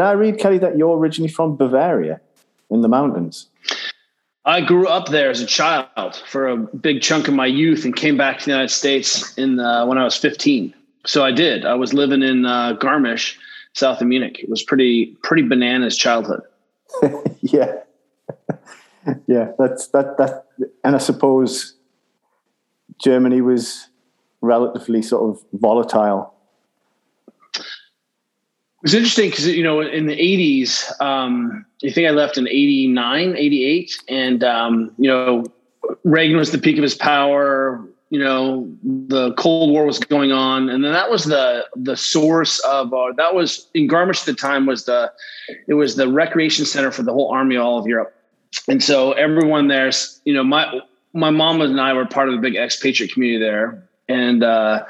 did I read, Kelly, that you're originally from Bavaria in the mountains? I grew up there as a child for a big chunk of my youth and came back to the United States in uh, when I was 15. So I did. I was living in uh, Garmisch, south of Munich. It was pretty pretty bananas childhood. yeah, yeah. That's that that, and I suppose Germany was relatively sort of volatile was interesting because you know in the 80s um, i think i left in 89 88 and um, you know reagan was the peak of his power you know the cold war was going on and then that was the the source of uh, that was in garmisch at the time was the it was the recreation center for the whole army all of europe. And so everyone there's you know my my mom and i were part of the big expatriate community there and uh,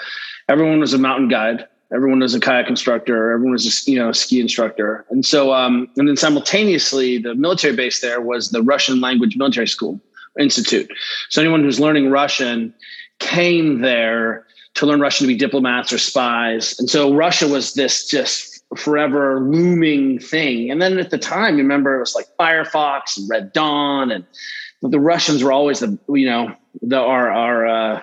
everyone was a mountain guide Everyone was a kayak instructor. Everyone was a you know ski instructor. And so, um, and then simultaneously, the military base there was the Russian language military school institute. So anyone who's learning Russian came there to learn Russian to be diplomats or spies. And so Russia was this just forever looming thing. And then at the time, you remember it was like Firefox and Red Dawn, and the Russians were always the you know the our our uh,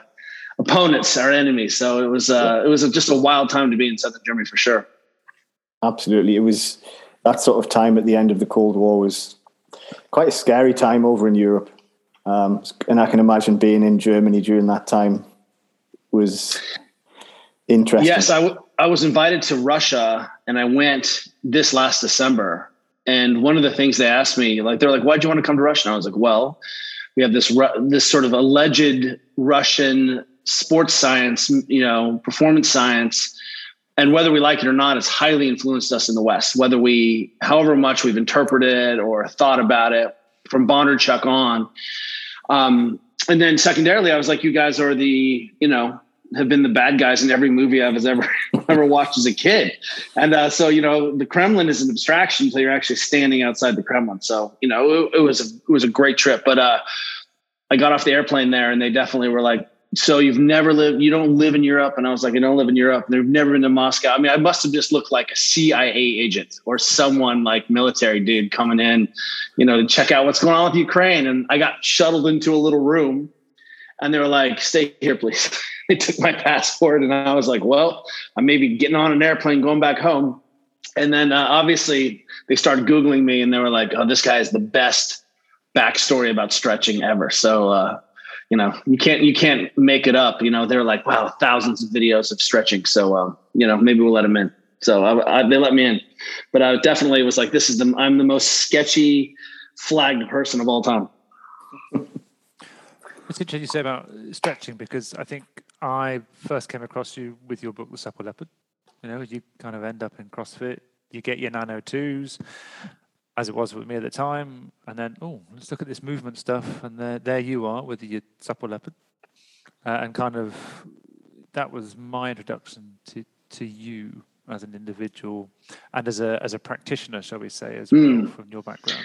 opponents, our enemies. So it was uh, it was a, just a wild time to be in southern Germany for sure. Absolutely, it was that sort of time at the end of the Cold War was quite a scary time over in Europe, um, and I can imagine being in Germany during that time was interesting. Yes, I, w- I was invited to Russia, and I went this last December. And one of the things they asked me, like, they're like, "Why'd you want to come to Russia?" And I was like, "Well." We have this this sort of alleged Russian sports science, you know, performance science, and whether we like it or not, it's highly influenced us in the West. Whether we, however much we've interpreted or thought about it from Bondarchuk on, um, and then secondarily, I was like, you guys are the, you know, have been the bad guys in every movie I've ever ever watched as a kid, and uh, so you know, the Kremlin is an abstraction until you're actually standing outside the Kremlin. So you know, it, it was a, it was a great trip, but uh, I got off the airplane there, and they definitely were like, so you've never lived you don't live in europe. And i was like i don't live in europe. And they've never been to moscow. I mean i must have just looked like a cia agent or someone like military dude coming in you know to check out what's going on with ukraine. And i got shuttled into a little room and they were like stay here please. They took my passport and i was like well i may be getting on an airplane going back home. And then uh, obviously they started googling me and they were like oh this guy is the best backstory about stretching ever. So uh, you know you can't you can't make it up you know they're like wow thousands of videos of stretching. So um, you know maybe we'll let them in. So I, I, they let me in. But i definitely was like this is the i'm the most sketchy flagged person of all time. It's interesting you say about stretching because i think i first came across you with your book the supple leopard. You know you kind of end up in crossfit. You get your nano twos as it was with me at the time. And then, oh, let's look at this movement stuff. And there, there you are with your supple leopard. Uh, and kind of that was my introduction to, to you as an individual and as a as a practitioner, shall we say, as well mm. from your background.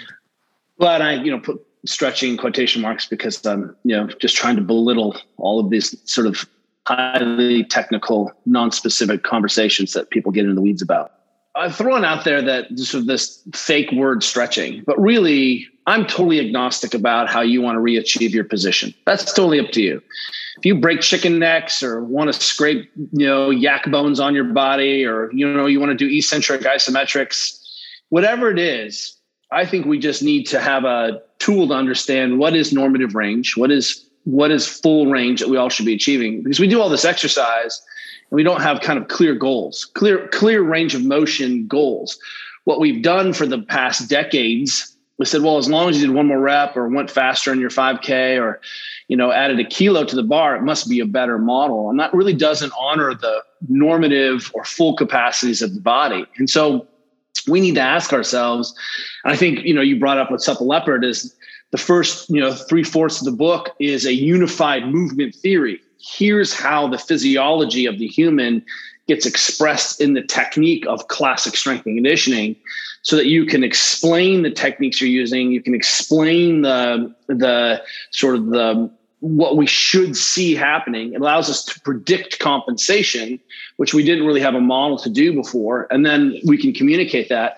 Well, and I, you know, put stretching quotation marks because I'm, you know, just trying to belittle all of these sort of highly technical, non-specific conversations that people get in the weeds about. I've thrown out there that sort of this fake word stretching, but really, I'm totally agnostic about how you want to re-achieve your position. That's totally up to you. If you break chicken necks or want to scrape, you know, yak bones on your body, or you know, you want to do eccentric isometrics, whatever it is, I think we just need to have a tool to understand what is normative range, what is what is full range that we all should be achieving. Because we do all this exercise we don't have kind of clear goals, clear clear range of motion goals. What we've done for the past decades, we said, well, as long as you did one more rep or went faster in your 5K or you know added a kilo to the bar, it must be a better model, and that really doesn't honor the normative or full capacities of the body. And so we need to ask ourselves, and I think you know you brought up what supple leopard is the first you know three fourths of the book is a unified movement theory here's how the physiology of the human gets expressed in the technique of classic strength and conditioning so that you can explain the techniques you're using you can explain the the sort of the what we should see happening. It allows us to predict compensation which we didn't really have a model to do before and then we can communicate that.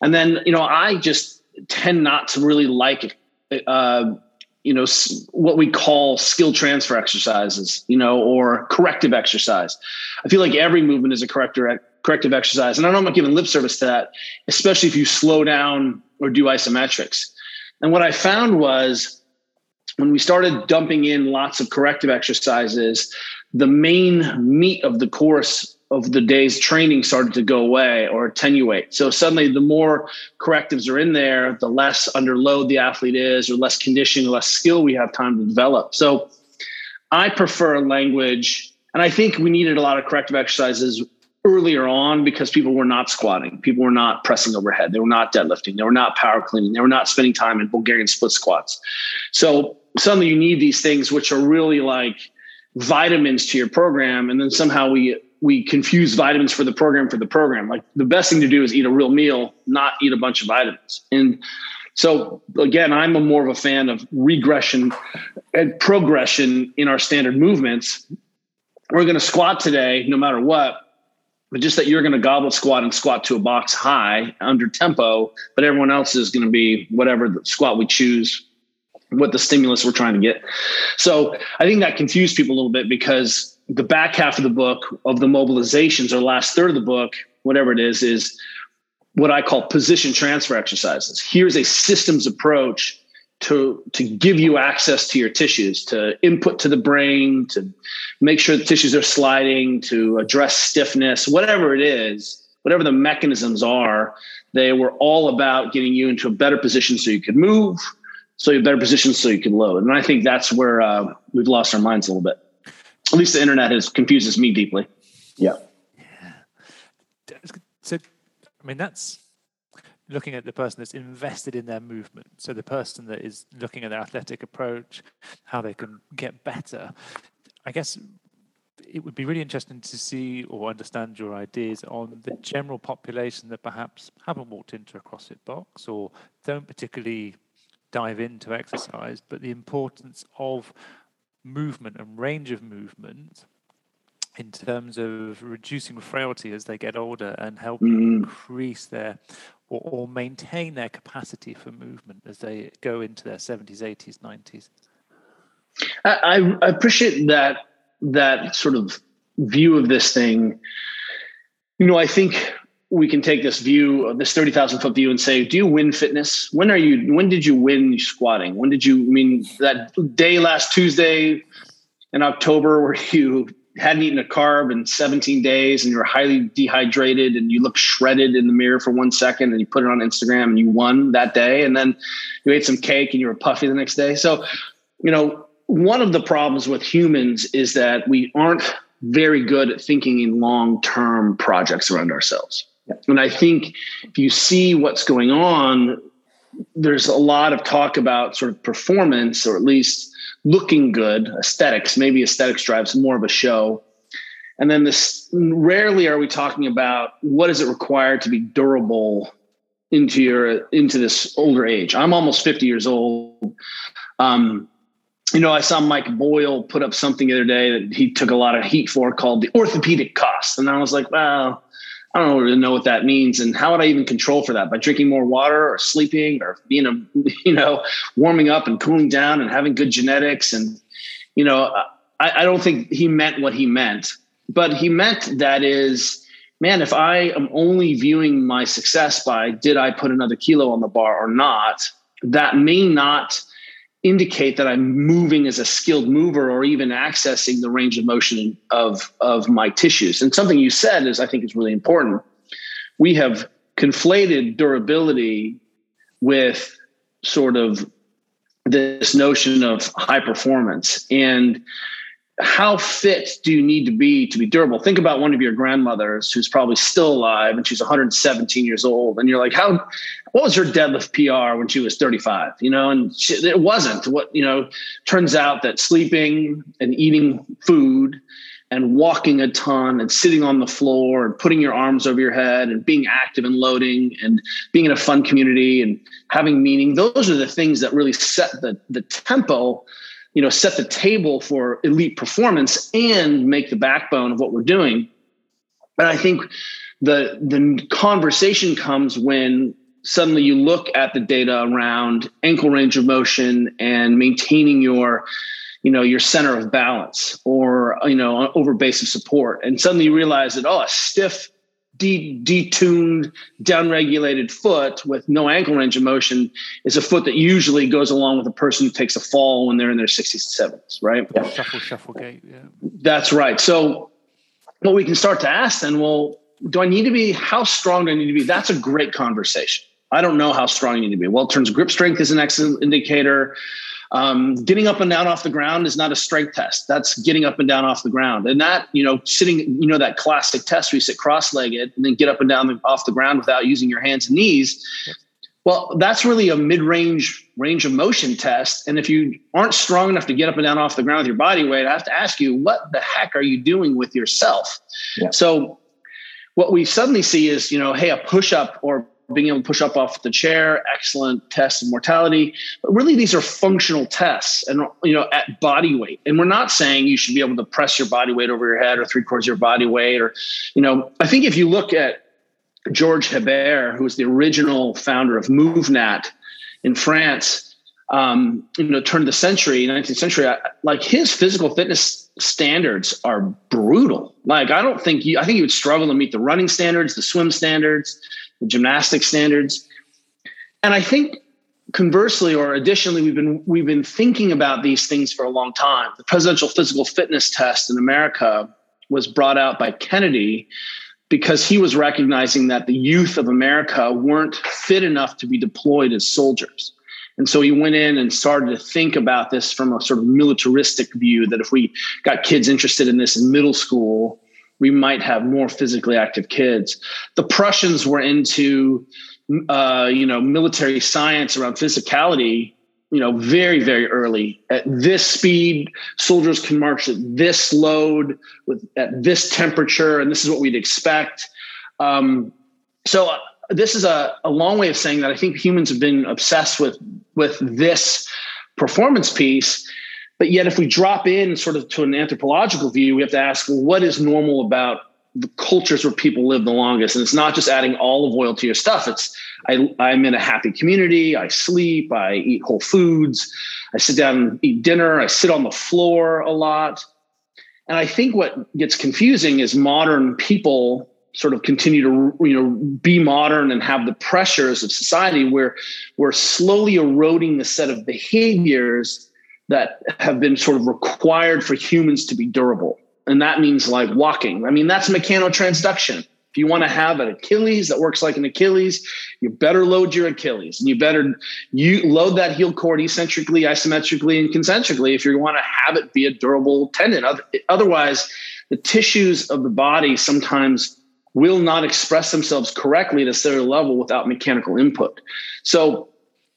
And then, you know, I just tend not to really like, uh, you know, what we call skill transfer exercises, you know, or corrective exercise. I feel like every movement is a corrector, corrective exercise. And I know I'm not giving lip service to that, especially if you slow down or do isometrics. And what I found was when we started dumping in lots of corrective exercises, the main meat of the course of the day's training started to go away or attenuate. So suddenly, the more correctives are in there, the less under load the athlete is, or less conditioning, less skill we have time to develop. So I prefer language, and I think we needed a lot of corrective exercises earlier on because people were not squatting, people were not pressing overhead, they were not deadlifting, they were not power cleaning, they were not spending time in Bulgarian split squats. So suddenly you need these things which are really like vitamins to your program and then somehow we we confuse vitamins for the program for the program. Like the best thing to do is eat a real meal not eat a bunch of vitamins. And so again i'm a more of a fan of regression and progression in our standard movements. We're going to squat today no matter what but just that you're going to goblet squat and squat to a box high under tempo but everyone else is going to be whatever the squat we choose what the stimulus we're trying to get. So I think that confused people a little bit because the back half of the book of the mobilizations or last third of the book, whatever it is, is what I call position transfer exercises. Here's a systems approach to to give you access to your tissues, to input to the brain, to make sure the tissues are sliding, to address stiffness, whatever it is, whatever the mechanisms are, they were all about getting you into a better position so you could move, so you're better positioned so you can load. And I think that's where uh, we've lost our minds a little bit. At least the internet has confuses me deeply. Yeah. Yeah. So, I mean, that's looking at the person that's invested in their movement. So the person that is looking at their athletic approach, how they can get better. I guess it would be really interesting to see or understand your ideas on the general population that perhaps haven't walked into a CrossFit box or don't particularly dive into exercise, but the importance of movement and range of movement in terms of reducing frailty as they get older and helping mm. increase their or, or, maintain their capacity for movement as they go into their 70s 80s 90s I, I appreciate that that sort of view of this thing you know i think we can take this view, this 30,000 foot view and say, do you win fitness? When are you, when did you win squatting? When did you, I mean, that day last Tuesday in October where you hadn't eaten a carb in 17 days and you were highly dehydrated and you look shredded in the mirror for one second and you put it on Instagram and you won that day. And then you ate some cake and you were puffy the next day. So, you know, one of the problems with humans is that we aren't very good at thinking in long term projects around ourselves and I think if you see what's going on, there's a lot of talk about sort of performance or at least looking good, aesthetics. Maybe aesthetics drives more of a show. And then this rarely are we talking about what does it require to be durable into your into this older age. I'm almost 50 years old. Um, you know, I saw Mike Boyle put up something the other day that he took a lot of heat for called the orthopedic cost. And I was like, well, I don't really know what that means. And how would I even control for that? By drinking more water or sleeping or being a, you know, warming up and cooling down and having good genetics. And, you know, I, I don't think he meant what he meant, but he meant that is, man, if I am only viewing my success by did I put another kilo on the bar or not, that may not indicate that I'm moving as a skilled mover or even accessing the range of motion of, of my tissues. And something you said is I think is really important. We have conflated durability with sort of this notion of high performance. And how fit do you need to be to be durable? Think about one of your grandmothers who's probably still alive and she's 117 years old. And you're like, how, what was her deadlift PR when she was 35? You know, and she, it wasn't what, you know, turns out that sleeping and eating food and walking a ton and sitting on the floor and putting your arms over your head and being active and loading and being in a fun community and having meaning. Those are the things that really set the, the tempo you know set the table for elite performance and make the backbone of what we're doing. And i think the the conversation comes when suddenly you look at the data around ankle range of motion and maintaining your you know your center of balance or you know over base of support. And suddenly you realize that oh a stiff de- detuned downregulated foot with no ankle range of motion is a foot that usually goes along with a person who takes a fall when they're in their 60s and 70s right yeah. shuffle shuffle gait yeah that's right so what we can start to ask then well do i need to be how strong do i need to be that's a great conversation I don't know how strong you need to be. Well, it turns grip strength is an excellent indicator. Um, getting up and down off the ground is not a strength test. That's getting up and down off the ground. And that, you know, sitting, you know, that classic test where you sit cross-legged and then get up and down off the ground without using your hands and knees. Well, that's really a mid-range range of motion test. And if you aren't strong enough to get up and down off the ground with your body weight, I have to ask you, what the heck are you doing with yourself? Yeah. So what we suddenly see is, you know, hey, a push-up or being able to push up off the chair, excellent test of mortality. But really, these are functional tests and, you know, at body weight. And we're not saying you should be able to press your body weight over your head or three quarters of your body weight. Or, you know, I think if you look at George Hebert, who was the original founder of MovNat in France, um, you know, turn of the century, 19th century, like his physical fitness standards are brutal. Like, I don't think you, I think you would struggle to meet the running standards, the swim standards, the gymnastic standards. And I think conversely or additionally we've been we've been thinking about these things for a long time. The presidential physical fitness test in America was brought out by Kennedy because he was recognizing that the youth of America weren't fit enough to be deployed as soldiers. And so he went in and started to think about this from a sort of militaristic view that if we got kids interested in this in middle school, we might have more physically active kids. The Prussians were into, uh, you know, military science around physicality, you know, very, very early. At this speed, soldiers can march at this load with at this temperature, and this is what we'd expect. Um, so uh, this is a, a long way of saying that I think humans have been obsessed with with this performance piece but yet, if we drop in sort of to an anthropological view, we have to ask, well, what is normal about the cultures where people live the longest? And it's not just adding olive oil to your stuff. It's I, I'm in a happy community. I sleep. I eat whole foods. I sit down and eat dinner. I sit on the floor a lot. And I think what gets confusing is modern people sort of continue to you know be modern and have the pressures of society where we're slowly eroding the set of behaviors that have been sort of required for humans to be durable. And that means like walking. I mean, that's mechanotransduction. If you want to have an Achilles that works like an Achilles, you better load your Achilles and you better you load that heel cord eccentrically, isometrically, and concentrically if you want to have it be a durable tendon. Otherwise, the tissues of the body sometimes will not express themselves correctly at a cellular level without mechanical input. So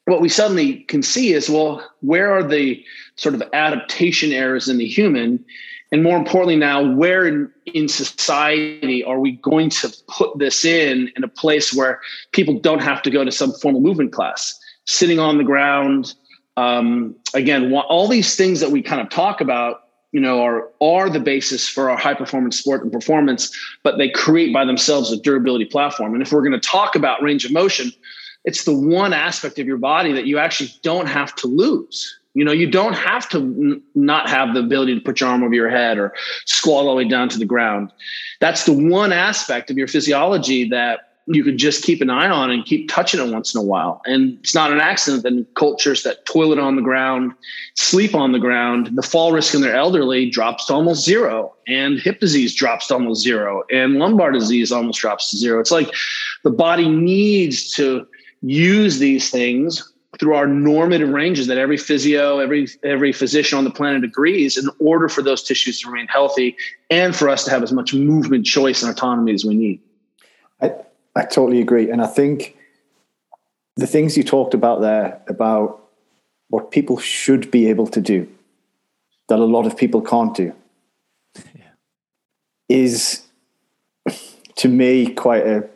what we suddenly can see is well where are the sort of adaptation errors in the human? And more importantly now where in, in, society are we going to put this in in a place where people don't have to go to some formal movement class? Sitting on the ground um, again all these things that we kind of talk about you know are are the basis for our high performance sport and performance but they create by themselves a durability platform. And if we're going to talk about range of motion it's the one aspect of your body that you actually don't have to lose. You know, you don't have to n- not have the ability to put your arm over your head or squat all the way down to the ground. That's the one aspect of your physiology that you could just keep an eye on and keep touching it once in a while. And it's not an accident that cultures that toilet on the ground, sleep on the ground, the fall risk in their elderly drops to almost zero, and hip disease drops to almost zero, and lumbar disease almost drops to zero. It's like the body needs to use these things through our normative ranges that every physio, every every physician on the planet agrees in order for those tissues to remain healthy and for us to have as much movement choice and autonomy as we need. I, I totally agree. And I think the things you talked about there about what people should be able to do that a lot of people can't do yeah. is to me quite a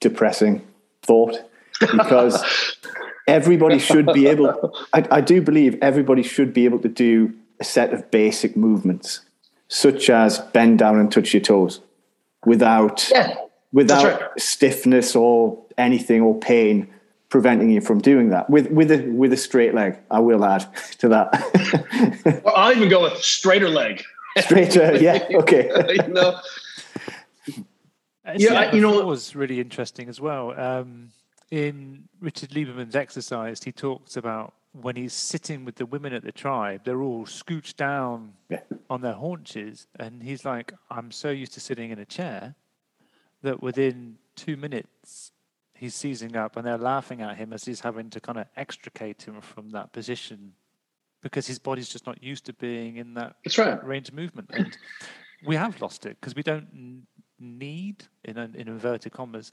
depressing thought because everybody should be able I, I, do believe everybody should be able to do a set of basic movements such as bend down and touch your toes without yeah. without right. stiffness or anything or pain preventing you from doing that with with a with a straight leg. I will add to that. well, I'll even go with straighter leg. Straighter, yeah, okay. you know, yeah, I, you know, was really interesting as well. Um, in Richard Lieberman's exercise, he talks about when he's sitting with the women at the tribe, they're all scooched down yeah. on their haunches, and he's like, "I'm so used to sitting in a chair that within two minutes he's seizing up, and they're laughing at him as he's having to kind of extricate him from that position because his body's just not used to being in that right. range of movement, and we have lost it because we don't need, in, in inverted commas,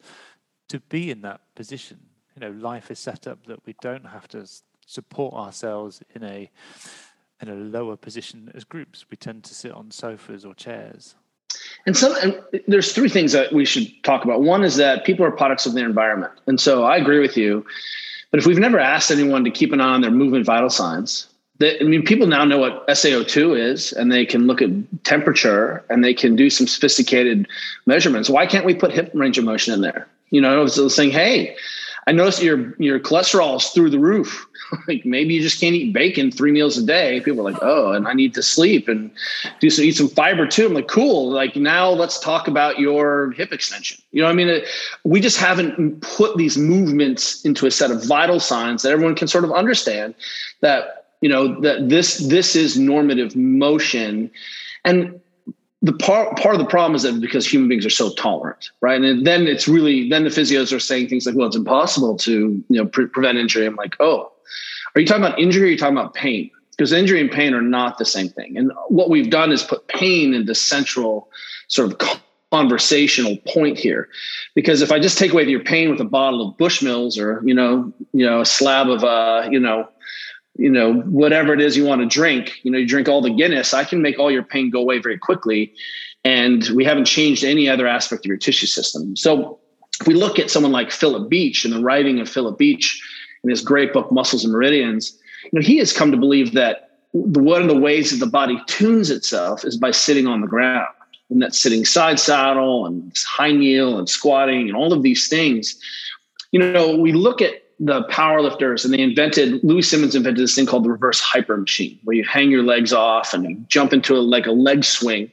to be in that position. You know, life is set up that we don't have to support ourselves in a in a lower position as groups. We tend to sit on sofas or chairs. And some and there's three things that we should talk about. One is that people are products of their environment. And so I agree with you. But if we've never asked anyone to keep an eye on their movement vital signs, I mean, people now know what SaO2 is, and they can look at temperature and they can do some sophisticated measurements. Why can't we put hip range of motion in there? You know, so saying, hey, I noticed your your cholesterol is through the roof. like maybe you just can't eat bacon three meals a day. People are like, oh, and I need to sleep and do some eat some fiber too. I'm like, cool. Like now let's talk about your hip extension. You know, I mean, we just haven't put these movements into a set of vital signs that everyone can sort of understand that you know that this this is normative motion, and the part part of the problem is that because human beings are so tolerant, right? And then it's really then the physios are saying things like, "Well, it's impossible to you know pre- prevent injury." I'm like, "Oh, are you talking about injury? or Are you talking about pain?" Because injury and pain are not the same thing. And what we've done is put pain into central sort of conversational point here, because if I just take away your pain with a bottle of Bushmills or you know you know a slab of uh you know you know, whatever it is you want to drink, you know, you drink all the Guinness, I can make all your pain go away very quickly. And we haven't changed any other aspect of your tissue system. So if we look at someone like Philip Beach and the writing of Philip Beach in his great book, Muscles and Meridians, you know, he has come to believe that one of the ways that the body tunes itself is by sitting on the ground. And that's sitting side saddle and high kneel and squatting and all of these things. You know, we look at the powerlifters and they invented Louis Simmons invented this thing called the reverse hyper machine where you hang your legs off and you jump into a, like a leg swing.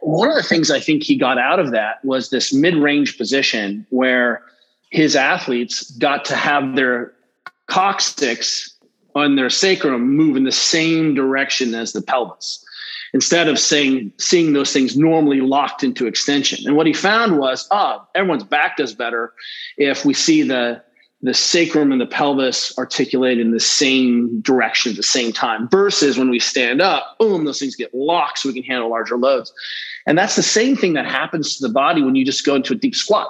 One of the things i think he got out of that was this mid-range position where his athletes got to have their coccyx on their sacrum move in the same direction as the pelvis instead of saying seeing those things normally locked into extension. And what he found was ah oh, everyone's back does better if we see the the sacrum and the pelvis articulate in the same direction at the same time versus when we stand up boom those things get locked so we can handle larger loads. And that's the same thing that happens to the body when you just go into a deep squat.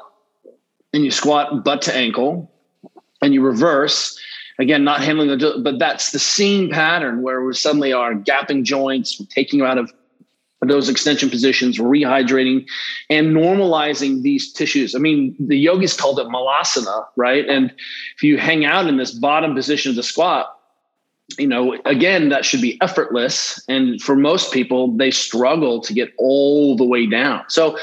And you squat butt to ankle and you reverse again not handling the but that's the same pattern where we suddenly are gapping joints taking out of those extension positions, rehydrating and normalizing these tissues. I mean, the yogis called it malasana, right? And if you hang out in this bottom position of the squat, you know, again, that should be effortless. And for most people, they struggle to get all the way down. So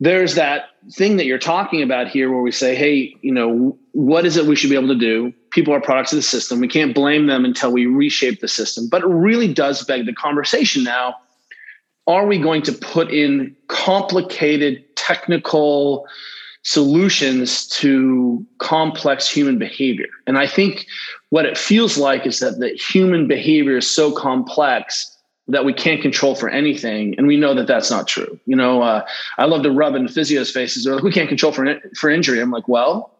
there's that thing that you're talking about here where we say, hey, you know, what is it we should be able to do? People are products of the system. We can't blame them until we reshape the system. But it really does beg the conversation now are we going to put in complicated technical solutions to complex human behavior? And I think what it feels like is that the human behavior is so complex that we can't control for anything, and we know that that's not true. You know, uh, I love to rub in physios' faces. Like, "We can't control for for injury." I'm like, "Well,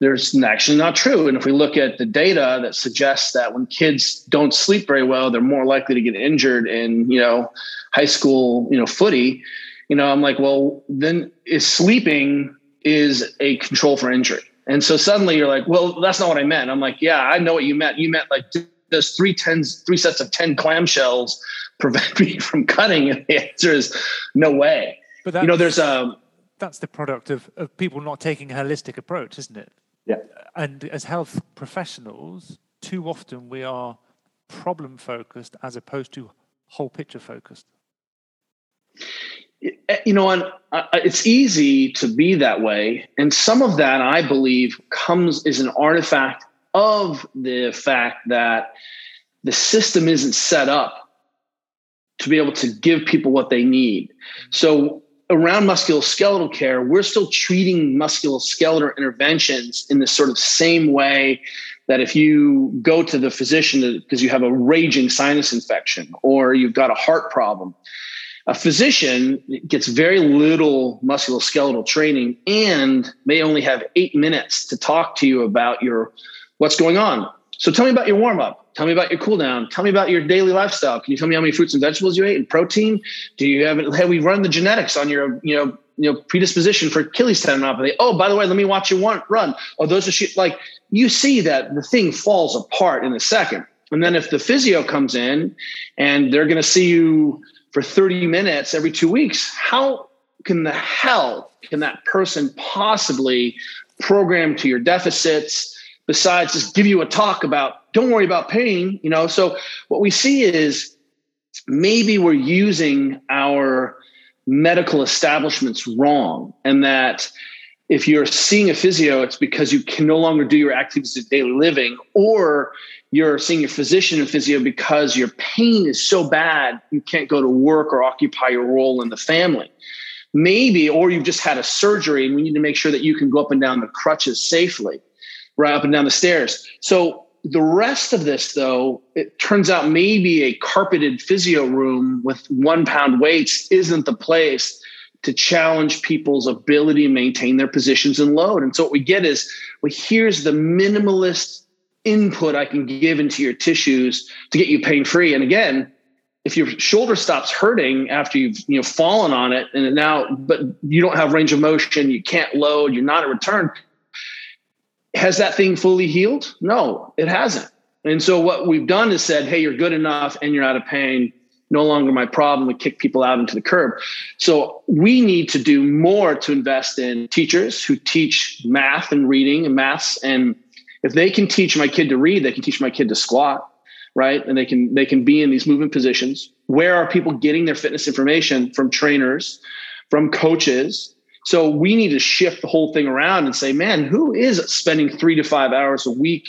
there's actually not true. And if we look at the data that suggests that when kids don't sleep very well, they're more likely to get injured in, you know, high school, you know, footy, you know, I'm like, well, then is sleeping is a control for injury. And so suddenly you're like, well, that's not what I meant. I'm like, yeah, I know what you meant. You meant like those three tens, three sets of 10 clamshells prevent me from cutting. And the answer is no way. But you know, there's a, that's the product of, of people not taking a holistic approach, isn't it? Yeah. And as health professionals, too often we are problem focused as opposed to whole picture focused. Eh, you know, and uh, uh, it's easy to be that way. And some of that, I believe, comes is an artifact of the fact that the system isn't set up to be able to give people what they need. So around musculoskeletal care, we're still treating musculoskeletal interventions in the sort of same way that if you go to the physician because you have a raging sinus infection or you've got a heart problem, a physician gets very little musculoskeletal training and may only have eight minutes to talk to you about your what's going on. So tell me about your warm up. Tell me about your cool down. Tell me about your daily lifestyle. Can you tell me how many fruits and vegetables you ate and protein? Do you have have we run the genetics on your you know you know predisposition for Achilles tendinopathy? Oh, by the way, let me watch you one run. Oh, those are shit. Like you see that the thing falls apart in a second. And then if the physio comes in and they're going to see you for 30 minutes every two weeks, how can the hell can that person possibly program to your deficits? Besides just give you a talk about don't worry about pain you know? So what we see is maybe we're using our medical establishments wrong and that if you're seeing a physio it's because you can no longer do your activities of daily living or you're seeing your physician and physio because your pain is so bad you can't go to work or occupy your role in the family. Maybe or you've just had a surgery and we need to make sure that you can go up and down the crutches safely right up and down the stairs. So the rest of this, though, it turns out maybe a carpeted physio room with one pound weights isn't the place to challenge people's ability to maintain their positions and load. And so what we get is, well, here's the minimalist input I can give into your tissues to get you pain free. And again, if your shoulder stops hurting after you've you know fallen on it and now but you don't have range of motion you can't load you're not at return has that thing fully healed? No, it hasn't. And so what we've done is said, hey, you're good enough and you're out of pain. No longer my problem. We kick people out into the curb. So we need to do more to invest in teachers who teach math and reading and maths. And if they can teach my kid to read, they can teach my kid to squat, right? And they can they can be in these movement positions. Where are people getting their fitness information from trainers, from coaches, so we need to shift the whole thing around and say, man, who is spending three to five hours a week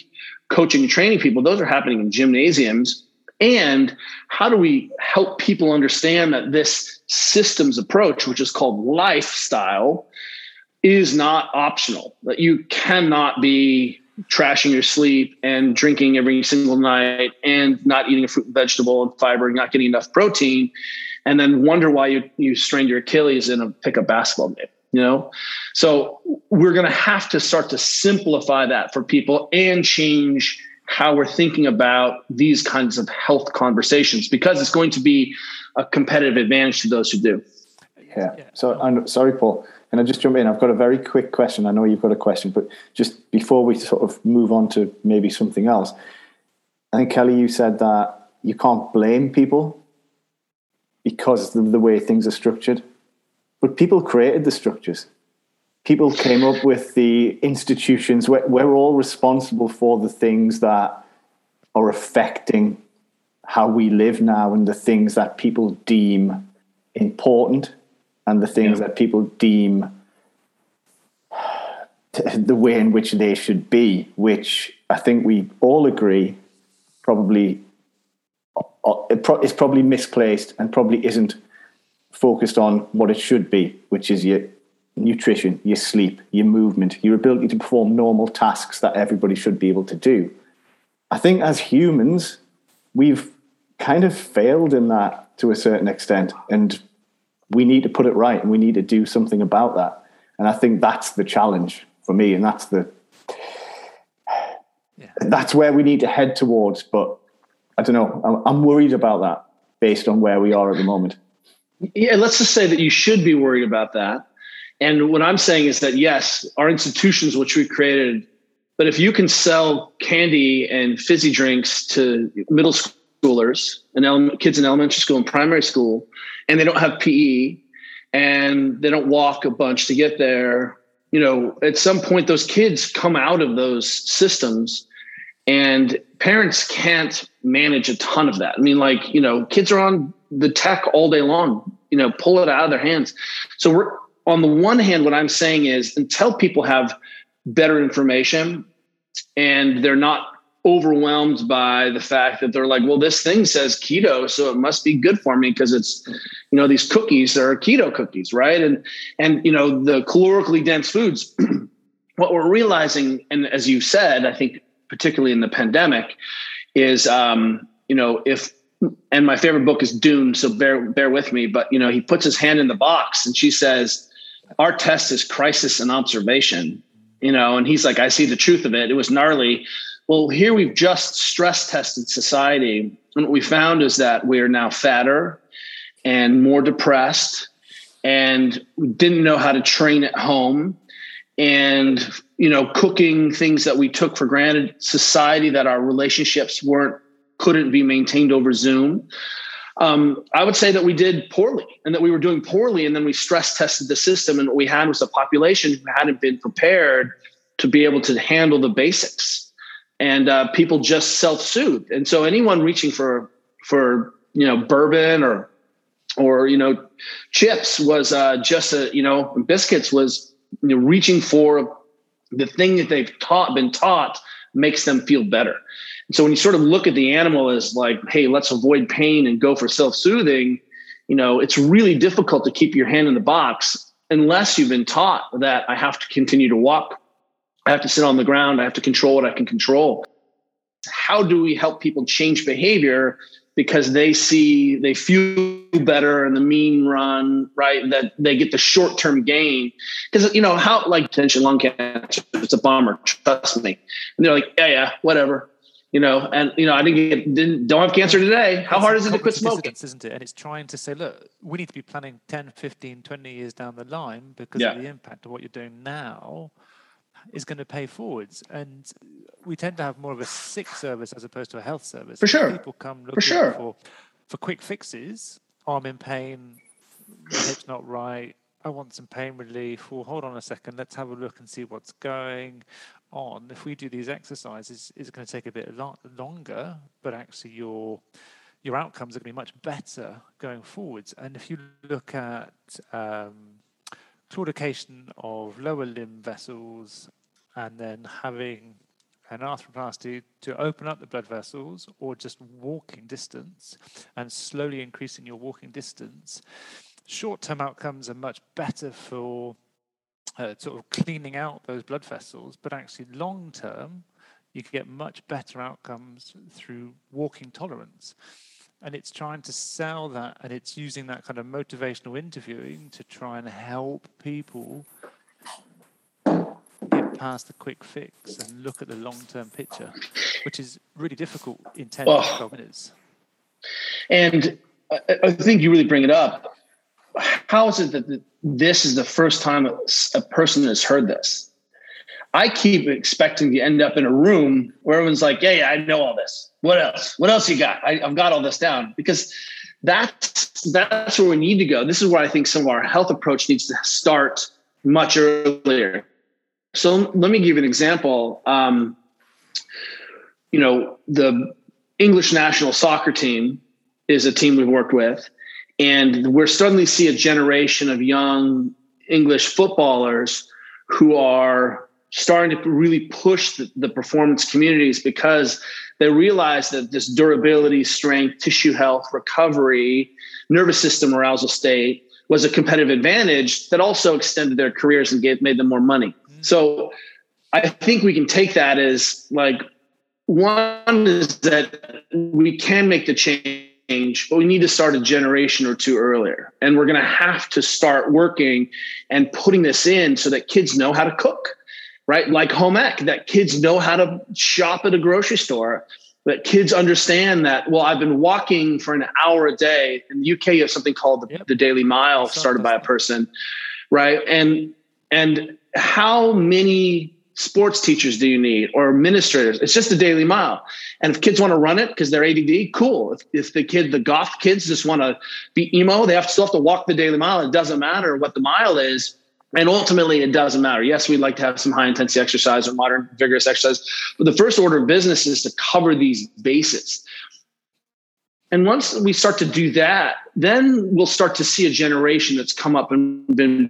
coaching and training people? Those are happening in gymnasiums. And how do we help people understand that this systems approach, which is called lifestyle, is not optional, that you cannot be trashing your sleep and drinking every single night and not eating a fruit and vegetable and fiber and not getting enough protein and then wonder why you, you strained your Achilles in a pickup basketball game you know? So we're going to have to start to simplify that for people and change how we're thinking about these kinds of health conversations because it's going to be a competitive advantage to those who do. Yeah. So i'm sorry paul can i just jump in? I've got a very quick question. I know you've got a question but just before we sort of move on to maybe something else i think kelly you said that you can't blame people because of the way things are structured but people created the structures. People came up with the institutions. We're, we're all responsible for the things that are affecting how we live now and the things that people deem important and the things yeah. that people deem the way in which they should be, which I think we all agree probably uh, uh, is probably misplaced and probably isn't focused on what it should be, which is your nutrition, your sleep, your movement, your ability to perform normal tasks that everybody should be able to do. I think as humans, we've kind of failed in that to a certain extent. And we need to put it right and we need to do something about that. And I think that's the challenge for me. And that's the yeah. that's where we need to head towards. But I don't know. I'm worried about that based on where we are at the moment. Yeah, let's just say that you should be worried about that. And what I'm saying is that yes, our institutions, which we created, but if you can sell candy and fizzy drinks to middle schoolers and ele- kids in elementary school and primary school, and they don't have PE and they don't walk a bunch to get there, you know, at some point those kids come out of those systems and parents can't manage a ton of that. I mean, like, you know, kids are on the tech all day long. you know, pull it out of their hands. So we're on the one hand, what I'm saying is until people have better information and they're not overwhelmed by the fact that they're like, well, this thing says keto, so it must be good for me because it's, you know, these cookies are keto cookies, right? And and you know, the calorically dense foods. what we're realizing, and as you said, I think particularly in the pandemic, is um, you know, if and my favorite book is Dune, so bear bear with me. But you know, he puts his hand in the box and she says, Our test is crisis and observation. You know, and he's like, I see the truth of it. It was gnarly well, here we've just stress tested society. And what we found is that we are now fatter and more depressed and didn't know how to train at home and you know cooking things that we took for granted society that our relationships weren't couldn't be maintained over zoom um, i would say that we did poorly and that we were doing poorly and then we stress tested the system and what we had was a population who hadn't been prepared to be able to handle the basics and uh, people just self-soothe. And so anyone reaching for for you know bourbon or or you know chips was uh, just a you know biscuits was you know, reaching for the thing that they've taught been taught makes them feel better. So when you sort of look at the animal as like, hey, let's avoid pain and go for self-soothing, you know, it's really difficult to keep your hand in the box unless you've been taught that I have to continue to walk I have to sit on the ground. I have to control what I can control. How do we help people change behavior because they see they feel better in the mean run, right? That they get the short term gain. Because you know how like tension lung cancer, it's a bummer. Trust me. And they're like, yeah, yeah, whatever. You know, and you know, I didn't get didn't don't have cancer today. How it's hard is it to quit smoking? Isn't it? And it's trying to say, look, we need to be planning 10, 15, 20 years down the line because yeah. of the impact of what you're doing now is going to pay forwards. And we tend to have more of a sick service as opposed to a health service. For sure. People come looking for, sure. for, for quick fixes. I'm in pain, my hip's not right, I want some pain relief. Well, hold on a second, let's have a look and see what's going on. If we do these exercises, it's going to take a bit longer, but actually your your outcomes are going to be much better going forwards. And if you look at um, claudication of lower limb vessels and then having an arthroplasty to open up the blood vessels or just walking distance and slowly increasing your walking distance, short term outcomes are much better for uh, sort of cleaning out those blood vessels, but actually long term, you can get much better outcomes through walking tolerance and it's trying to sell that and it's using that kind of motivational interviewing to try and help people get past the quick fix and look at the long-term picture which is really difficult in 10 oh. 12 minutes and I think you really bring it up how is it that this is the first time a person has heard this I keep expecting to end up in a room where everyone's like, yeah, yeah, I know all this. What else? What else you got? I, have got all this down because that's that's where we need to go. This is where I think some of our health approach needs to start much earlier. So let me give you an example. Um, you know, the English national soccer team is a team we've worked with, and we're suddenly see a generation of young English footballers who are starting to really push the, the, performance communities because they realize that this durability, strength, tissue health, recovery, nervous system arousal state was a competitive advantage that also extended their careers and gave, made them more money. Mm-hmm. So I think we can take that as like one is that we can make the change, but we need to start a generation or two earlier. And we're going to have to start working and putting this in so that kids know how to cook right? Like home ec, that kids know how to shop at a grocery store, that kids understand that, well, I've been walking for an hour a day. In the UK, you have something called the, yep. the Daily Mile started by a person, right? And and how many sports teachers do you need or administrators? It's just a daily mile. And if kids want to run it because they're ADD, cool. If, if the kid, the goth kids just want to be emo, they have still have to walk the daily mile. It doesn't matter what the mile is and ultimately, it doesn't matter. Yes, we'd like to have some high intensity exercise or modern vigorous exercise, but the first order of business is to cover these bases. And once we start to do that, then we'll start to see a generation that's come up and been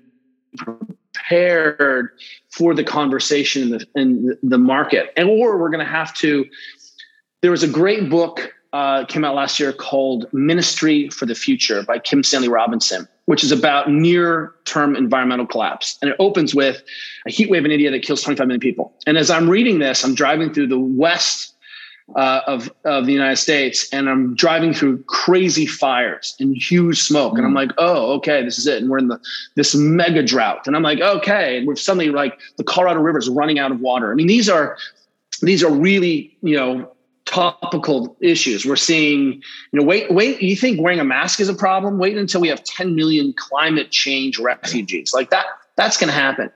prepared for the conversation in the, in the market. And or we're going to have to. There was a great book uh, came out last year called Ministry for the Future by Kim Stanley Robinson, which is about near term environmental collapse. And it opens with a heat wave in India that kills 25 million people. And as I'm reading this, I'm driving through the west uh, of, of the United States and I'm driving through crazy fires and huge smoke. And I'm like, oh, okay, this is it. And we're in the this mega drought. And I'm like, okay. And we're suddenly like the Colorado River is running out of water. I mean, these are these are really, you know, topical issues. We're seeing, you know, wait, wait, you think wearing a mask is a problem? Wait until we have 10 million climate change refugees. Like that, that's going to happen.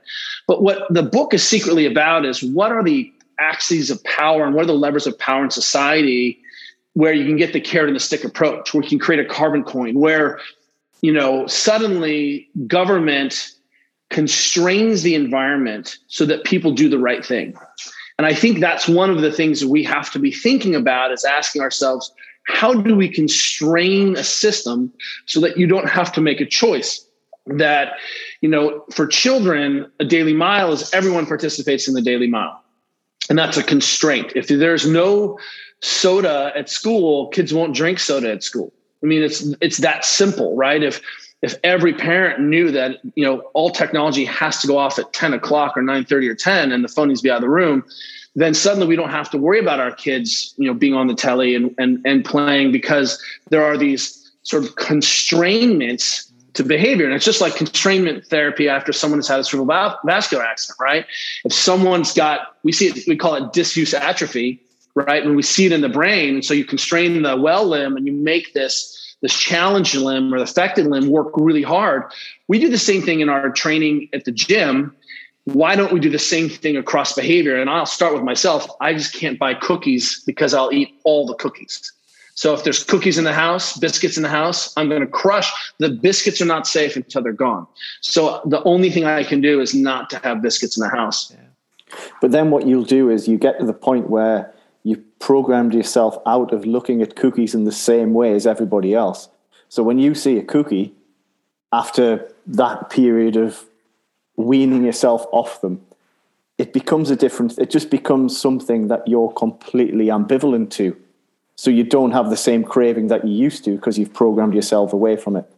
But what the book is secretly about is what are the axes of power and what are the levers of power in society where you can get the carrot and the stick approach, where you can create a carbon coin, where, you know, suddenly government constrains the environment so that people do the right thing. And I think that's one of the things we have to be thinking about is asking ourselves, how do we constrain a system so that you don't have to make a choice? That, you know, for children, a daily mile is everyone participates in the daily mile. And that's a constraint. If there's no soda at school, kids won't drink soda at school. I mean, it's it's that simple, right? If if every parent knew that you know all technology has to go off at 10 o'clock or 9 30 or 10 and the phone needs to be out of the room then suddenly we don't have to worry about our kids you know being on the telly and and, and playing because there are these sort of constrainments to behavior and it's just like constrainment therapy after someone has had a cerebral vascular accident right if someone's got we see it we call it disuse atrophy right when we see it in the brain and so you constrain the well limb and you make this this challenged limb or the affected limb work really hard. We do the same thing in our training at the gym. Why don't we do the same thing across behavior? And I'll start with myself. I just can't buy cookies because I'll eat all the cookies. So if there's cookies in the house, biscuits in the house, I'm going to crush. The biscuits are not safe until they're gone. So the only thing I can do is not to have biscuits in the house. Yeah. But then what you'll do is you get to the point where you programmed yourself out of looking at cookies in the same way as everybody else. So when you see a cookie, after that period of weaning yourself off them, it becomes a different, it just becomes something that you're completely ambivalent to. So you don't have the same craving that you used to because you've programmed yourself away from it.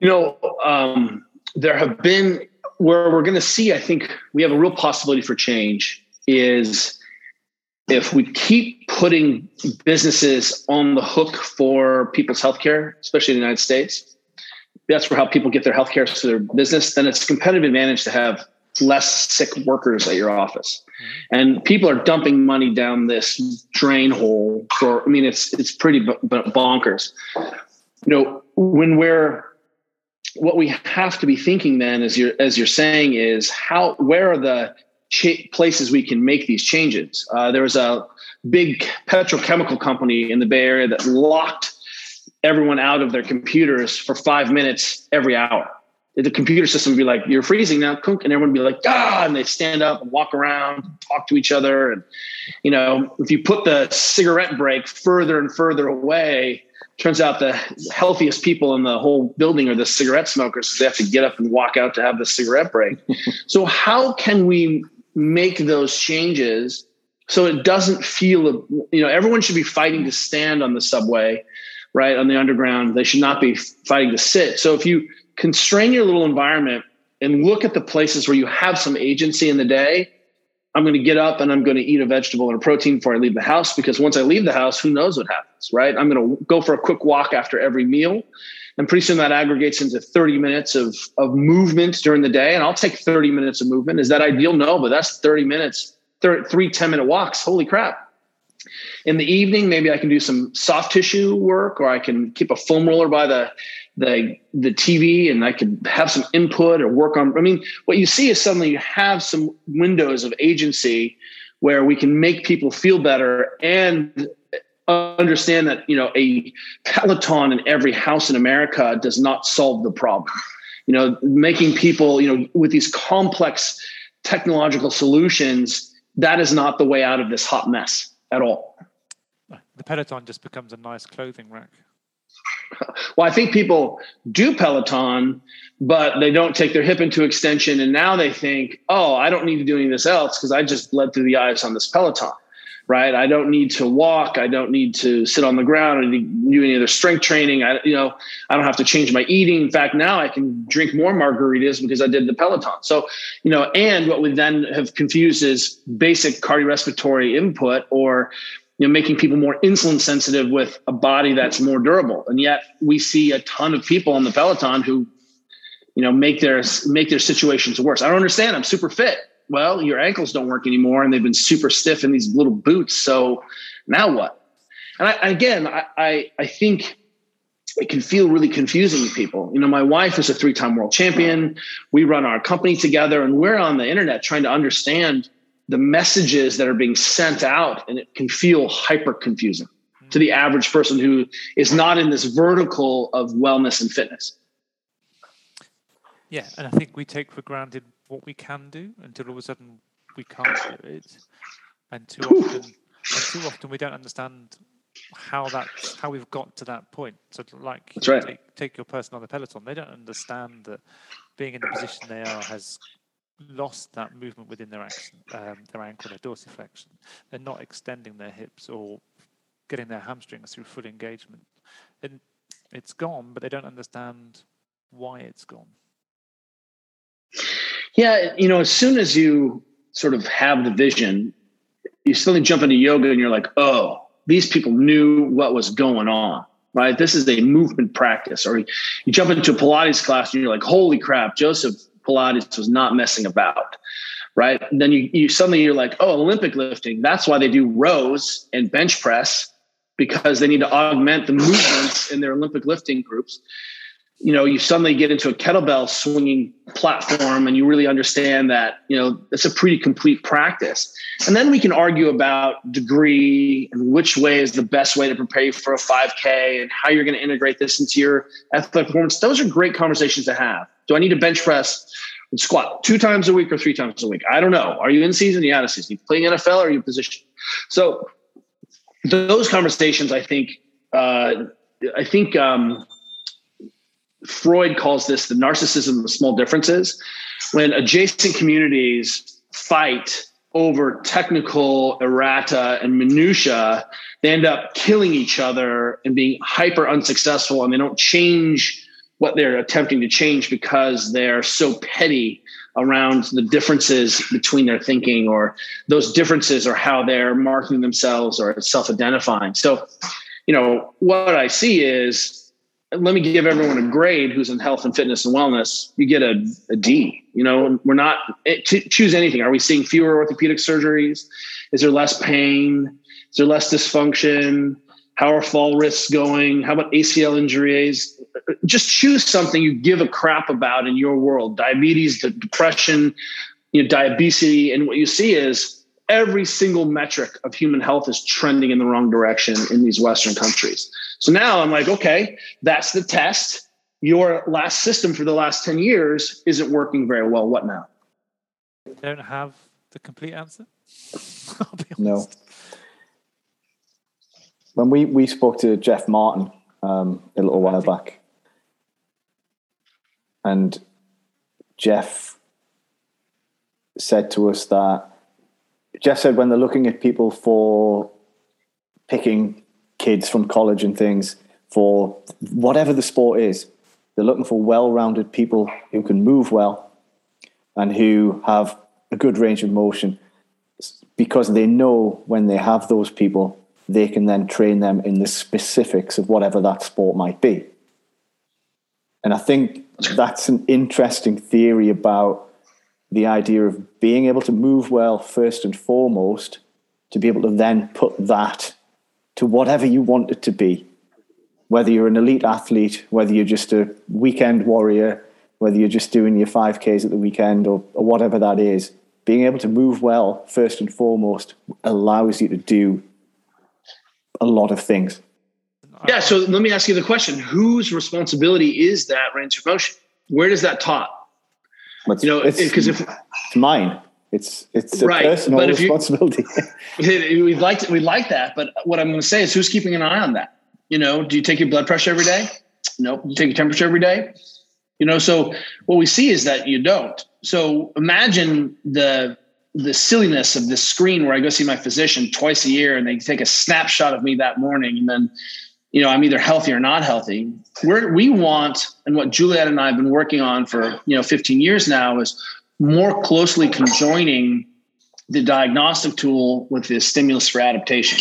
You know, um, there have been where we're going to see, I think we have a real possibility for change is if we keep putting businesses on the hook for people's healthcare, especially in the United States, that's for how people get their healthcare for their business, then it's competitive advantage to have less sick workers at your office. Mm-hmm. And people are dumping money down this drain hole for, I mean, it's, it's pretty b- bonkers. You know, when we're, what we have to be thinking then, as you're, as you're saying is how, where are the places we can make these changes. Uh, there was a big petrochemical company in the Bay Area that locked everyone out of their computers for five minutes every hour. The computer system would be like, "You're freezing now," and everyone would be like, "Ah!" and they stand up and walk around, and talk to each other, and you know, if you put the cigarette break further and further away, turns out the healthiest people in the whole building are the cigarette smokers. So they have to get up and walk out to have the cigarette break. so how can we make those changes so it doesn't feel you know everyone should be fighting to stand on the subway right on the underground they should not be fighting to sit so if you constrain your little environment and look at the places where you have some agency in the day i'm going to get up and i'm going to eat a vegetable and a protein before i leave the house because once i leave the house who knows what happens right i'm going to go for a quick walk after every meal and pretty soon that aggregates into 30 minutes of, of movement during the day. And I'll take 30 minutes of movement. Is that ideal? No, but that's 30 minutes, 30, three 10 minute walks. Holy crap. In the evening, maybe I can do some soft tissue work or I can keep a foam roller by the, the, the TV and I can have some input or work on. I mean, what you see is suddenly you have some windows of agency where we can make people feel better and understand that you know a peloton in every house in america does not solve the problem you know making people you know with these complex technological solutions that is not the way out of this hot mess at all the peloton just becomes a nice clothing rack well, I think people do Peloton, but they don't take their hip into extension. And now they think, oh, I don't need to do any of this else because I just bled through the ice on this Peloton, right? I don't need to walk. I don't need to sit on the ground. I do any other strength training. I, you know, I don't have to change my eating. In fact, now I can drink more margaritas because I did the Peloton. So, you know, and what we then have confused is basic cardiorespiratory input or you know, making people more insulin sensitive with a body that's more durable. And yet we see a ton of people on the Peloton who, you know, make their make their situations worse. I don't understand. I'm super fit. Well, your ankles don't work anymore, and they've been super stiff in these little boots. So now what? And I, again, I, I, I think it can feel really confusing to people. You know, my wife is a three-time world champion. We run our company together, and we're on the internet trying to understand the messages that are being sent out and it can feel hyper confusing to the average person who is not in this vertical of wellness and fitness. Yeah and i think we take for granted what we can do until all of a sudden we can't do it. And too often and too often we don't understand how that how we've got to that point. So like right. take, take your person on the peloton. They don't understand that being in the position they are has lost that movement within their action, um, their ankle, their dorsiflexion. They're not extending their hips or getting their hamstrings through full engagement. And it's gone, but they don't understand why it's gone. Yeah, you know, as soon as you sort of have the vision, you suddenly jump into yoga and you're like, oh, these people knew what was going on right? This is a movement practice. Or you jump into a Pilates class and you're like, holy crap, Joseph Pilates was not messing about, right? And then you, you suddenly you're like, oh, Olympic lifting. That's why they do rows and bench press because they need to augment the movements in their Olympic lifting groups. You know, you suddenly get into a kettlebell swinging platform and you really understand that, you know, it's a pretty complete practice. And then we can argue about degree and which way is the best way to prepare you for a 5K and how you're going to integrate this into your athletic performance. Those are great conversations to have. Do I need to bench press and squat two times a week or three times a week? I don't know. Are you in season? You out of season? You playing NFL or are you position? So those conversations, I think, uh, I think um, Freud calls this the narcissism of small differences. When adjacent communities fight over technical errata and minutia, they end up killing each other and being hyper unsuccessful, and they don't change what they're attempting to change because they're so petty around the differences between their thinking or those differences or how they're marking themselves or self-identifying. So you know what i see is let me give everyone a grade who's in health and fitness and wellness. You get a, a d you know we're not eh, it, choose anything. Are we seeing fewer orthopedic surgeries? Is there less pain? Is there less dysfunction how are fall risks going? How about acl injuries? Just choose something you give a crap about in your world. Diabetes depression you know diabetes. And what you see is every single metric of human health is trending in the wrong direction in these western countries. So now i'm like okay that's the test. Your last system for the last 10 years isn't working very well. What now? Don't have the complete answer? No when we we spoke to jeff martin um, a little while back and Jeff said to us that Jeff said when they're looking at people for picking kids from college and things for whatever the sport is, they're looking for well rounded people who can move well and who have a good range of motion because they know when they have those people, they can then train them in the specifics of whatever that sport might be. And I think that's an interesting theory about the idea of being able to move well first and foremost, to be able to then put that to whatever you want it to be. Whether you're an elite athlete, whether you're just a weekend warrior, whether you're just doing your 5Ks at the weekend or, or whatever that is, being able to move well first and foremost allows you to do a lot of things. Yeah. So let me ask you the question: Whose responsibility is that range of motion? Where does that taught? But you know, because if it's mine, it's it's a right, personal but responsibility. You, we'd like to, we like that, but what I'm going to say is, who's keeping an eye on that? You know, do you take your blood pressure every day? Nope. You take your temperature every day? You know, so what we see is that you don't. So imagine the the silliness of this screen where I go see my physician twice a year and they take a snapshot of me that morning and then you know I'm either healthy or not healthy. We're, we want and what Juliet and I have been working on for you know 15 years now is more closely conjoining the diagnostic tool with the stimulus for adaptation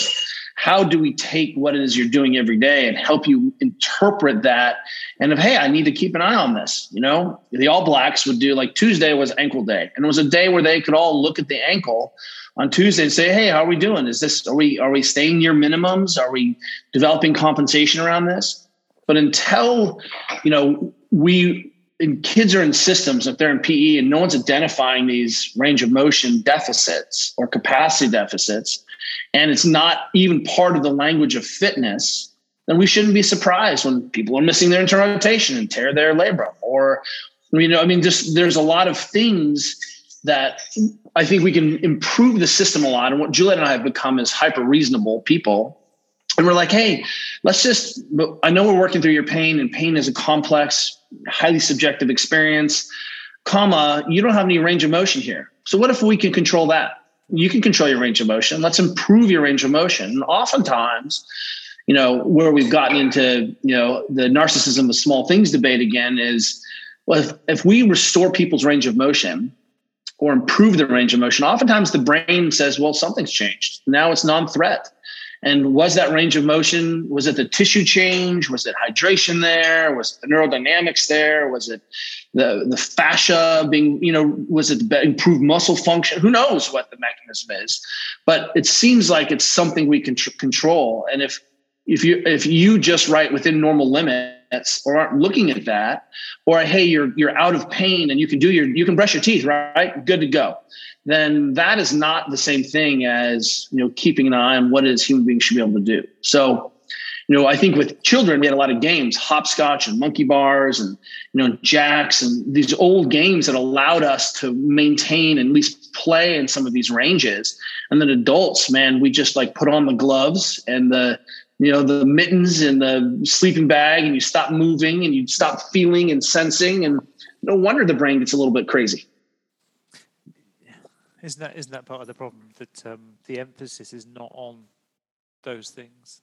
how do we take what it is you're doing every day and help you interpret that? And of hey i need to keep an eye on this you know the all blacks would do like tuesday was ankle day. And it was a day where they could all look at the ankle on tuesday and say hey how are we doing? Is this are we are we staying near minimums? Are we developing compensation around this? But until you know we and kids are in systems if they're in PE and no one's identifying these range of motion deficits or capacity deficits, and it's not even part of the language of fitness, then we shouldn't be surprised when people are missing their internal rotation and tear their labrum. Or, you know, I mean, just there's a lot of things that I think we can improve the system a lot. And what Juliet and I have become is hyper reasonable people. And we're like, hey, let's just, I know we're working through your pain, and pain is a complex, highly subjective experience, comma, you don't have any range of motion here. So what if we can control that? You can control your range of motion. Let's improve your range of motion. And oftentimes, you know, where we've gotten into, you know, the narcissism of small things debate again is, well, if, if we restore people's range of motion or improve their range of motion, oftentimes the brain says, well, something's changed. Now it's non-threat. And was that range of motion? Was it the tissue change? Was it hydration there? Was it the neurodynamics there? Was it the the fascia being, you know, was it improved muscle function? Who knows what the mechanism is? But it seems like it's something we can tr- control. And if if you if you just write within normal limits or aren't looking at that, or hey, you're you're out of pain and you can do your you can brush your teeth, right? Good to go then that is not the same thing as you know keeping an eye on what it is human beings should be able to do. So, you know, I think with children we had a lot of games, hopscotch and monkey bars, and you know, jacks, and these old games that allowed us to maintain and at least play in some of these ranges. And then adults, man, we just like put on the gloves and the you know the mittens and the sleeping bag, and you stop moving and you stop feeling and sensing, and no wonder the brain gets a little bit crazy. Isn't that isn't that part of the problem that um, the emphasis is not on those things?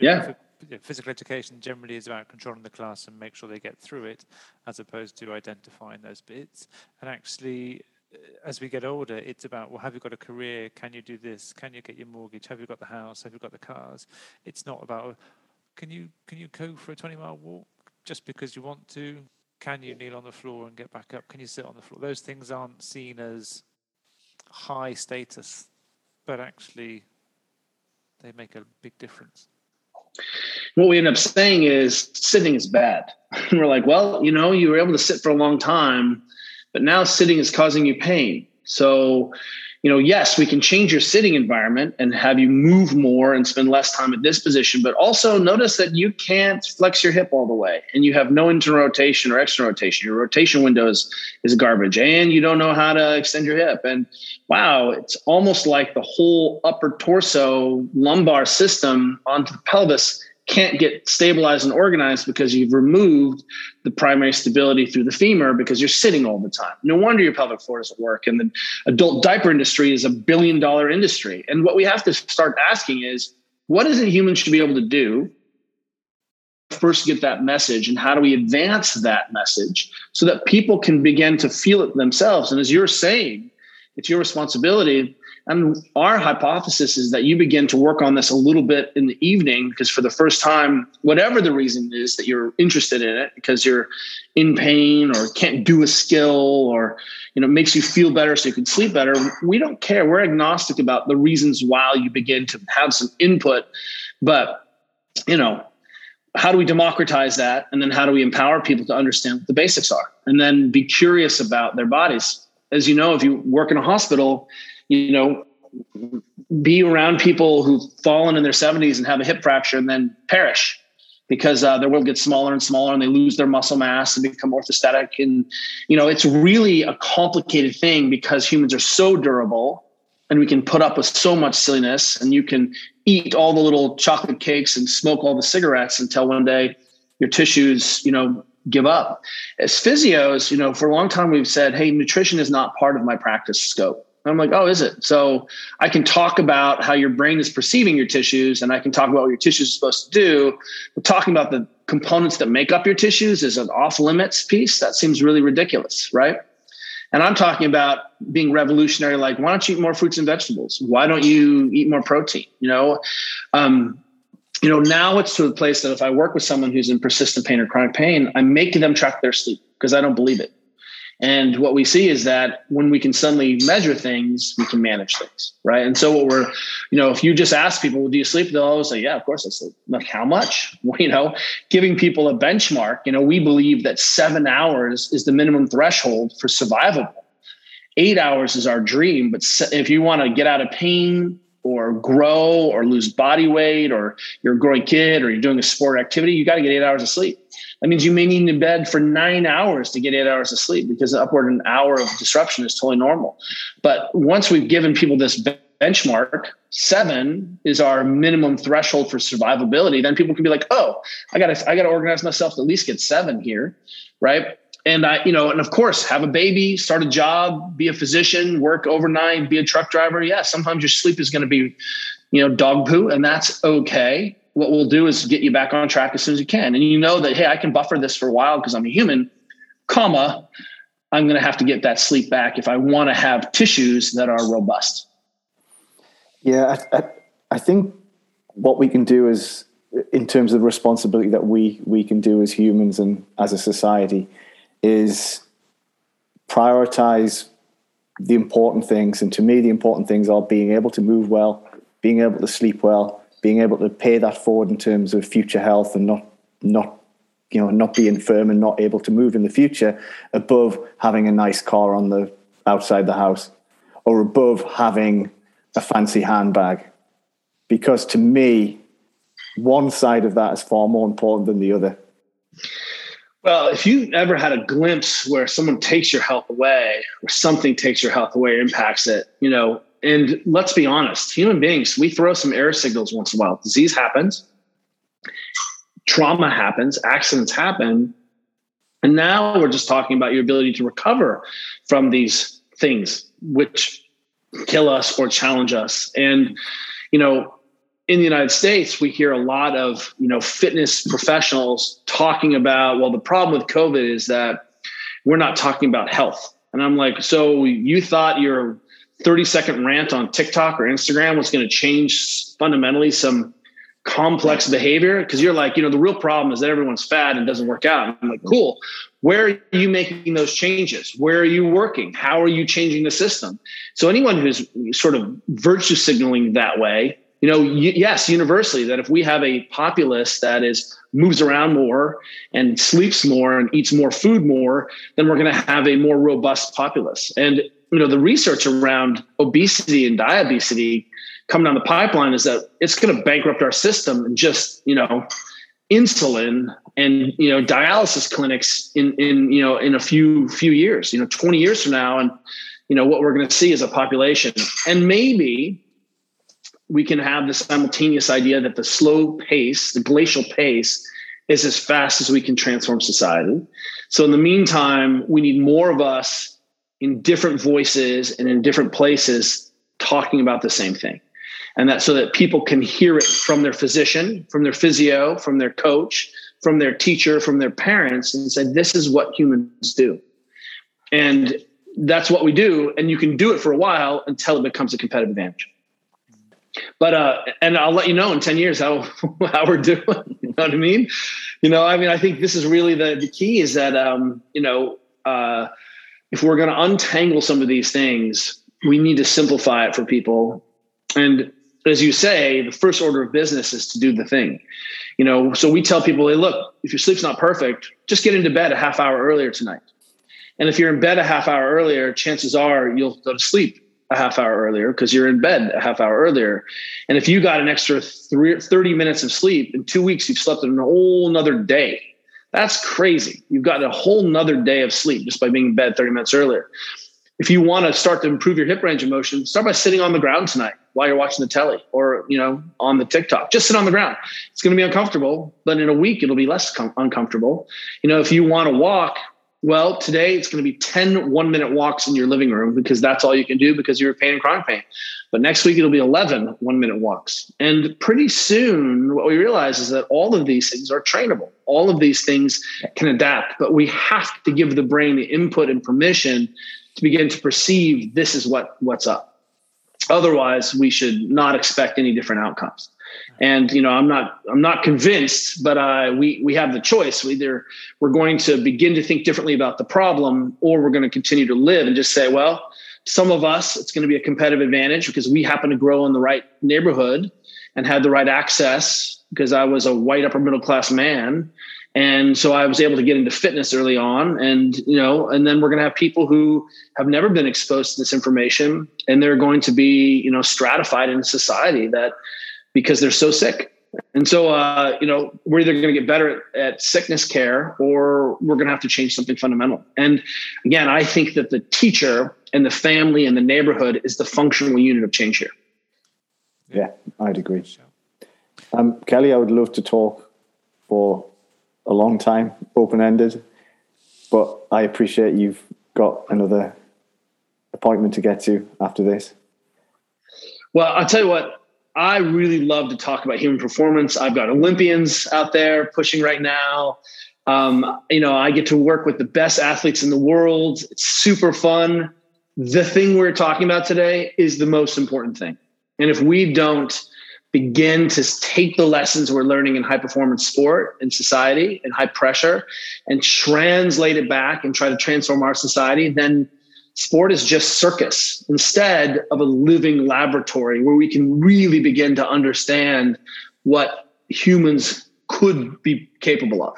yeah. Physical education generally is about controlling the class and make sure they get through it, as opposed to identifying those bits. And actually, as we get older, it's about well, have you got a career? Can you do this? Can you get your mortgage? Have you got the house? Have you got the cars? It's not about oh, can you can you go for a twenty mile walk just because you want to? Can you kneel on the floor and get back up? Can you sit on the floor? Those things aren't seen as high status, but actually they make a big difference. What we end up saying is sitting is bad. we're like, well, you know, you were able to sit for a long time, but now sitting is causing you pain. So you know, yes, we can change your sitting environment and have you move more and spend less time at this position, but also notice that you can't flex your hip all the way and you have no internal rotation or external rotation. Your rotation window is, is garbage and you don't know how to extend your hip. And wow, it's almost like the whole upper torso lumbar system onto the pelvis can't get stabilized and organized because you've removed the primary stability through the femur because you're sitting all the time. No wonder your pelvic floor doesn't work. And the adult diaper industry is a billion dollar industry. And what we have to start asking is what is it humans should be able to do? First, get that message, and how do we advance that message so that people can begin to feel it themselves? And as you're saying, it's your responsibility. And our hypothesis is that you begin to work on this a little bit in the evening because for the first time, whatever the reason is that you're interested in it, because you're in pain or can't do a skill or you know makes you feel better so you can sleep better, we don't care. We're agnostic about the reasons why you begin to have some input, but you know how do we democratize that? And then how do we empower people to understand what the basics are? And then be curious about their bodies as you know if you work in a hospital you know, be around people who've fallen in their 70s and have a hip fracture and then perish because uh, their world gets smaller and smaller and they lose their muscle mass and become orthostatic. And, you know, it's really a complicated thing because humans are so durable and we can put up with so much silliness and you can eat all the little chocolate cakes and smoke all the cigarettes until one day your tissues, you know, give up. As physios, you know, for a long time we've said, hey, nutrition is not part of my practice scope. And I'm like, oh, is it? So I can talk about how your brain is perceiving your tissues and I can talk about what your tissues are supposed to do. But talking about the components that make up your tissues is an off limits piece. That seems really ridiculous, right? And I'm talking about being revolutionary, like, why don't you eat more fruits and vegetables? Why don't you eat more protein? You know, um, you know, now it's to the place that if I work with someone who's in persistent pain or chronic pain, I'm making them track their sleep because I don't believe it. And what we see is that when we can suddenly measure things, we can manage things, right? And so what we're, you know, if you just ask people, well, "Do you sleep?" They'll always say, "Yeah, of course I sleep." Like how much? Well, you know, giving people a benchmark. You know, we believe that seven hours is the minimum threshold for survival. Eight hours is our dream, but if you want to get out of pain or grow or lose body weight, or you're a growing kid, or you're doing a sport activity, you got to get eight hours of sleep. That means you may need to bed for nine hours to get eight hours of sleep because upward an hour of disruption is totally normal. But once we've given people this benchmark, seven is our minimum threshold for survivability, then people can be like, oh, I gotta, I gotta organize myself to at least get seven here. Right. And I, you know, and of course, have a baby, start a job, be a physician, work overnight, be a truck driver. Yeah, sometimes your sleep is going to be, you know, dog poo, and that's okay what we'll do is get you back on track as soon as you can. And you know that, hey, I can buffer this for a while because I'm a human, comma, I'm going to have to get that sleep back if I want to have tissues that are robust. Yeah, I, I, I think what we can do is, in terms of responsibility that we we can do as humans and as a society, is prioritize the important things. And to me, the important things are being able to move well, being able to sleep well, being able to pay that forward in terms of future health and not not you know not being firm and not able to move in the future above having a nice car on the outside the house or above having a fancy handbag because to me one side of that is far more important than the other well if you ever had a glimpse where someone takes your health away or something takes your health away impacts it you know and let's be honest, human beings, we throw some air signals once in a while. Disease happens, trauma happens, accidents happen. And now we're just talking about your ability to recover from these things which kill us or challenge us. And, you know, in the United States, we hear a lot of, you know, fitness professionals talking about, well, the problem with COVID is that we're not talking about health. And I'm like, so you thought your 30 second rant on TikTok or Instagram was going to change fundamentally some complex behavior because you're like, you know, the real problem is that everyone's fat and doesn't work out. I'm like, cool. Where are you making those changes? Where are you working? How are you changing the system? So anyone who's sort of virtue signaling that way, you know, yes, universally that if we have a populace that is moves around more and sleeps more and eats more food more, then we're going to have a more robust populace. And you know the research around obesity and diabetes coming down the pipeline is that it's going to bankrupt our system and just you know insulin and you know dialysis clinics in in you know in a few few years you know 20 years from now and you know what we're going to see is a population and maybe we can have the simultaneous idea that the slow pace the glacial pace is as fast as we can transform society. So in the meantime we need more of us in different voices and in different places talking about the same thing. And that so that people can hear it from their physician from their physio from their coach from their teacher from their parents and say this is what humans do. And that's what we do and you can do it for a while until it becomes a competitive advantage but uh and i'll let you know in 10 years how how we're doing you know what i mean you know i mean i think this is really the the key is that um you know uh if we're going to untangle some of these things, we need to simplify it for people. And as you say, the first order of business is to do the thing. You know, so we tell people, hey, look, if your sleep's not perfect, just get into bed a half hour earlier tonight. And if you're in bed a half hour earlier, chances are you'll go to sleep a half hour earlier because you're in bed a half hour earlier. And if you got an extra three, 30 minutes of sleep in two weeks, you've slept in a whole another day. That's crazy. You've got a whole nother day of sleep just by being in bed 30 minutes earlier. If you want to start to improve your hip range of motion, start by sitting on the ground tonight. while you're watching the telly or you know on the TikTok. Just sit on the ground. It's going to be uncomfortable, but in a week it'll be less com- uncomfortable. You know, if you want to walk, well, today it's going to be 10 one minute walks in your living room because that's all you can do because you're in pain and chronic pain. But next week it'll be 11 one minute walks. And pretty soon, what we realize is that all of these things are trainable. All of these things can adapt, but we have to give the brain the input and permission to begin to perceive this is what what's up. Otherwise, we should not expect any different outcomes. And you know, I'm not I'm not convinced, but uh, we we have the choice. We either we're going to begin to think differently about the problem, or we're going to continue to live and just say, well, some of us it's going to be a competitive advantage because we happen to grow in the right neighborhood and had the right access because I was a white upper middle class man and so I was able to get into fitness early on. And, you know, and then we're going to have people who have never been exposed to this information and they're going to be, you know, stratified in society that because they're so sick. And so, uh, you know, we're either going to get better at, at sickness care or we're going to have to change something fundamental. And again, I think that the teacher and the family and the neighborhood is the functional unit of change here. Yeah, I'd agree. Um, Kelly, I would love to talk for a long time, open ended. But I appreciate you've got another appointment to get to after this. Well, I'll tell you what, I really love to talk about human performance. I've got Olympians out there pushing right now. Um, you know, I get to work with the best athletes in the world. It's super fun. The thing we're talking about today is the most important thing. And if we don't begin to take the lessons we're learning in high performance sport and society and high pressure and translate it back and try to transform our society, then sport is just circus instead of a living laboratory where we can really begin to understand what humans could be capable of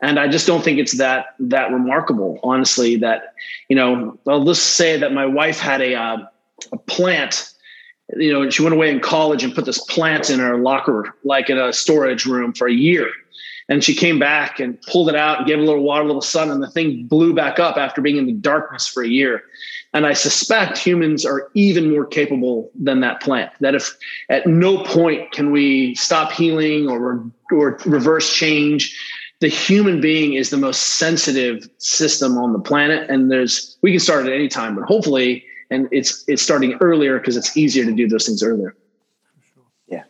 and i just don't think it's that that remarkable honestly that you know i'll just say that my wife had a, uh, a plant you know, she went away in college and put this plant in her locker, like in a storage room for a year. And she came back and pulled it out and gave it a little water, a little sun, and the thing blew back up after being in the darkness for a year. And I suspect humans are even more capable than that plant. That if at no point can we stop healing or, or reverse change, the human being is the most sensitive system on the planet. And there's, we can start at any time, but hopefully and it's it's starting earlier because it's easier to do those things earlier. Sure. Yeah.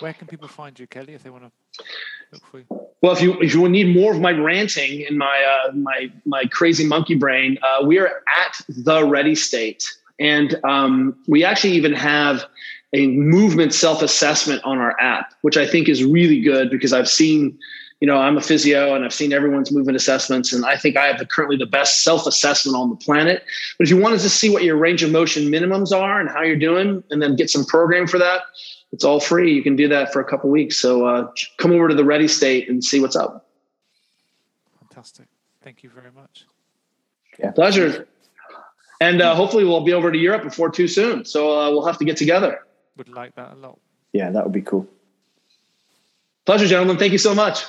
Where can people find you, Kelly, if they want to look for you? Well, if you if you need more of my ranting and my uh, my my crazy monkey brain, uh, we are at the Ready State, and um, we actually even have a movement self assessment on our app, which I think is really good because I've seen you know, I'm a physio and I've seen everyone's movement assessments, and I think I have the, currently the best self assessment on the planet. But if you wanted to see what your range of motion minimums are and how you're doing, and then get some program for that, it's all free. You can do that for a couple weeks. So uh, come over to the Ready State and see what's up. Fantastic. Thank you very much. Yeah. Pleasure. And uh, hopefully we'll be over to Europe before too soon. So uh, we'll have to get together. Would like that a lot. Yeah, that would be cool. Pleasure, gentlemen. Thank you so much.